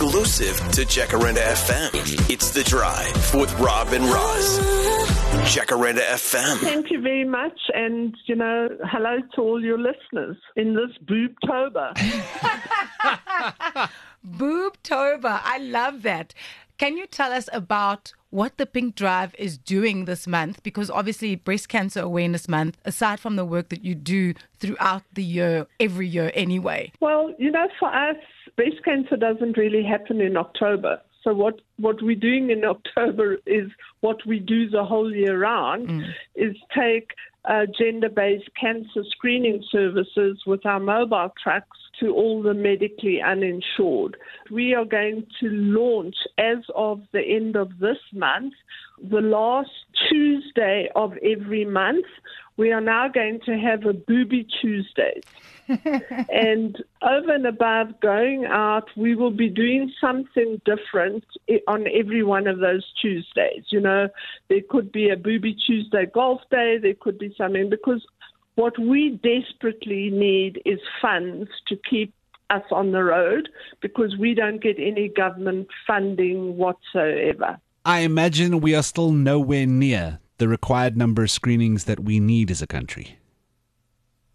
exclusive to Jacaranda FM. It's The Drive with Rob and Roz. Jacaranda FM. Thank you very much. And, you know, hello to all your listeners in this Boobtober. Boobtober. I love that. Can you tell us about what the Pink Drive is doing this month? Because obviously, Breast Cancer Awareness Month, aside from the work that you do throughout the year, every year anyway. Well, you know, for us, breast cancer doesn't really happen in October. So what, what we're doing in October is what we do the whole year round mm. is take uh, gender-based cancer screening services with our mobile trucks to all the medically uninsured. We are going to launch as of the end of this month, the last Tuesday of every month. We are now going to have a Booby Tuesdays. and over and above going out, we will be doing something different on every one of those Tuesdays. You know, there could be a Booby Tuesday golf day, there could be something, because what we desperately need is funds to keep us on the road because we don't get any government funding whatsoever. I imagine we are still nowhere near the required number of screenings that we need as a country.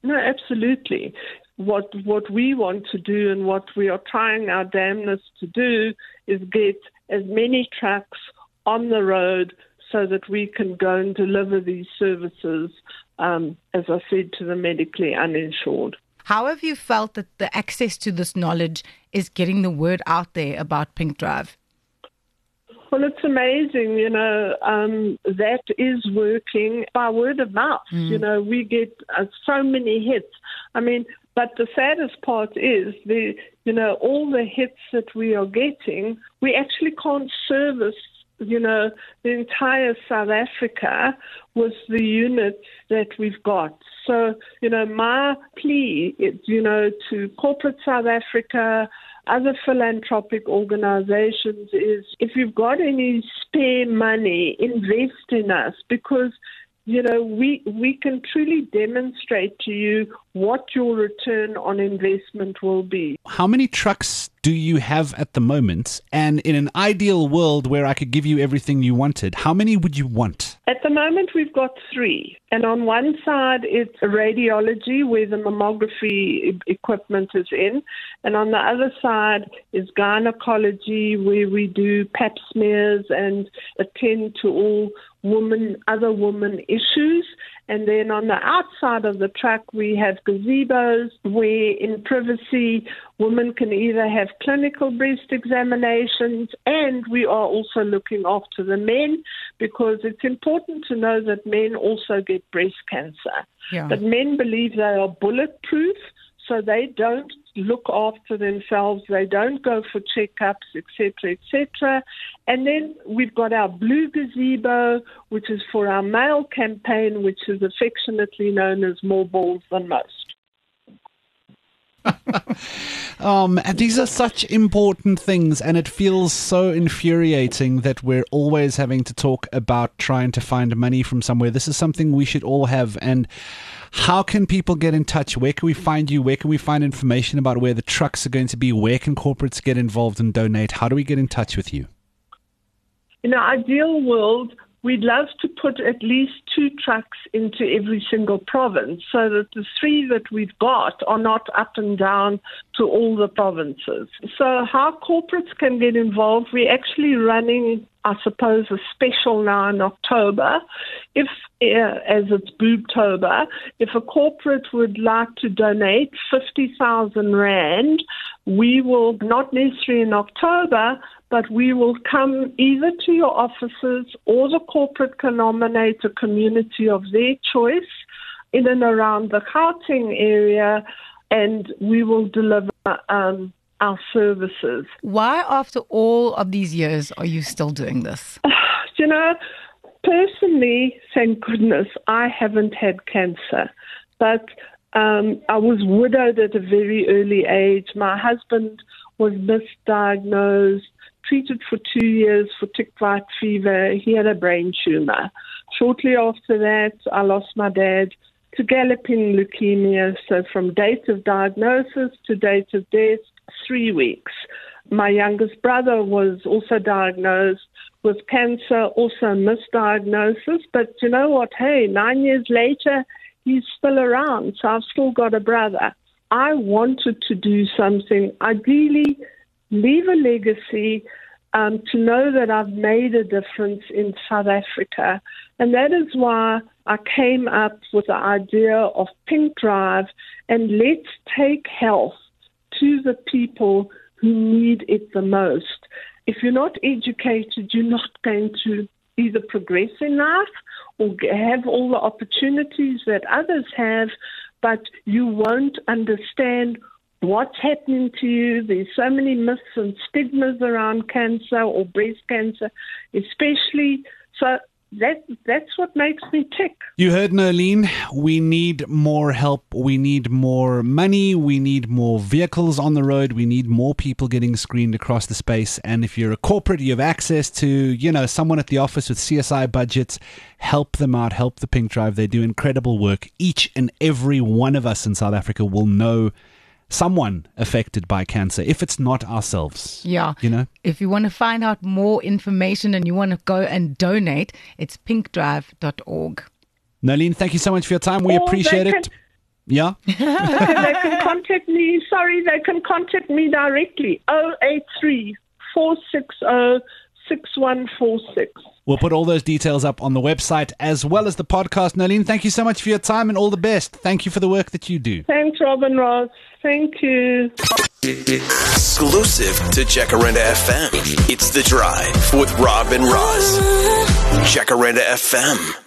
No, absolutely. What what we want to do and what we are trying our damnness to do is get as many trucks on the road so that we can go and deliver these services, um, as I said, to the medically uninsured. How have you felt that the access to this knowledge is getting the word out there about Pink Drive? Well, it's amazing, you know, um, that is working by word of mouth. Mm. You know, we get uh, so many hits. I mean, but the saddest part is the, you know, all the hits that we are getting, we actually can't service you know, the entire South Africa with the units that we've got. So, you know, my plea, is, you know, to corporate South Africa, other philanthropic organizations is if you've got any spare money, invest in us because you know, we, we can truly demonstrate to you what your return on investment will be. How many trucks do you have at the moment? And in an ideal world where I could give you everything you wanted, how many would you want? At the moment, we've got three. And on one side, it's radiology where the mammography equipment is in. And on the other side is gynecology where we do pap smears and attend to all woman, other woman issues. And then on the outside of the truck, we have gazebos where, in privacy, women can either have clinical breast examinations, and we are also looking after the men because it's important to know that men also get breast cancer. Yeah. But men believe they are bulletproof so they don't look after themselves, they don't go for checkups, etc., etc. And then we've got our blue gazebo, which is for our male campaign, which is affectionately known as More Balls Than Most. um, these are such important things, and it feels so infuriating that we're always having to talk about trying to find money from somewhere. This is something we should all have. And how can people get in touch? Where can we find you? Where can we find information about where the trucks are going to be? Where can corporates get involved and donate? How do we get in touch with you? In an ideal world, we'd love to put at least two trucks into every single province so that the three that we've got are not up and down to all the provinces. So, how corporates can get involved, we're actually running, I suppose, a special now in October. If, uh, as it's Boobtober, if a corporate would like to donate 50,000 Rand, we will, not necessarily in October, but we will come either to your offices or the corporate can nominate a community of their choice in and around the Gauteng area, and we will deliver um, our services. Why, after all of these years, are you still doing this? you know, personally, thank goodness, I haven't had cancer, but um, I was widowed at a very early age. My husband was misdiagnosed treated for two years for tick bite fever. He had a brain tumor. Shortly after that, I lost my dad to galloping leukemia. So from date of diagnosis to date of death, three weeks. My youngest brother was also diagnosed with cancer, also misdiagnosis. But you know what? Hey, nine years later, he's still around. So I've still got a brother. I wanted to do something, ideally, leave a legacy. Um, to know that I've made a difference in South Africa. And that is why I came up with the idea of Pink Drive and let's take health to the people who need it the most. If you're not educated, you're not going to either progress in life or have all the opportunities that others have, but you won't understand what's happening to you. There's so many myths and stigmas around cancer or breast cancer, especially. So that that's what makes me tick. You heard Noelene. We need more help. We need more money. We need more vehicles on the road. We need more people getting screened across the space. And if you're a corporate, you have access to, you know, someone at the office with CSI budgets. Help them out. Help the Pink Drive. They do incredible work. Each and every one of us in South Africa will know someone affected by cancer if it's not ourselves. Yeah. You know? If you want to find out more information and you want to go and donate, it's pinkdrive.org. Noelene, thank you so much for your time. We oh, Or appreciate they it. Yeah. they can contact me. Sorry, they can contact me directly. 083 460 6146. We'll put all those details up on the website as well as the podcast. Noelene, thank you so much for your time and all the best. Thank you for the work that you do. Thanks, Rob and Roz. Thank you. Exclusive to Jacaranda FM. It's The Drive with Rob and Roz. Jacaranda FM.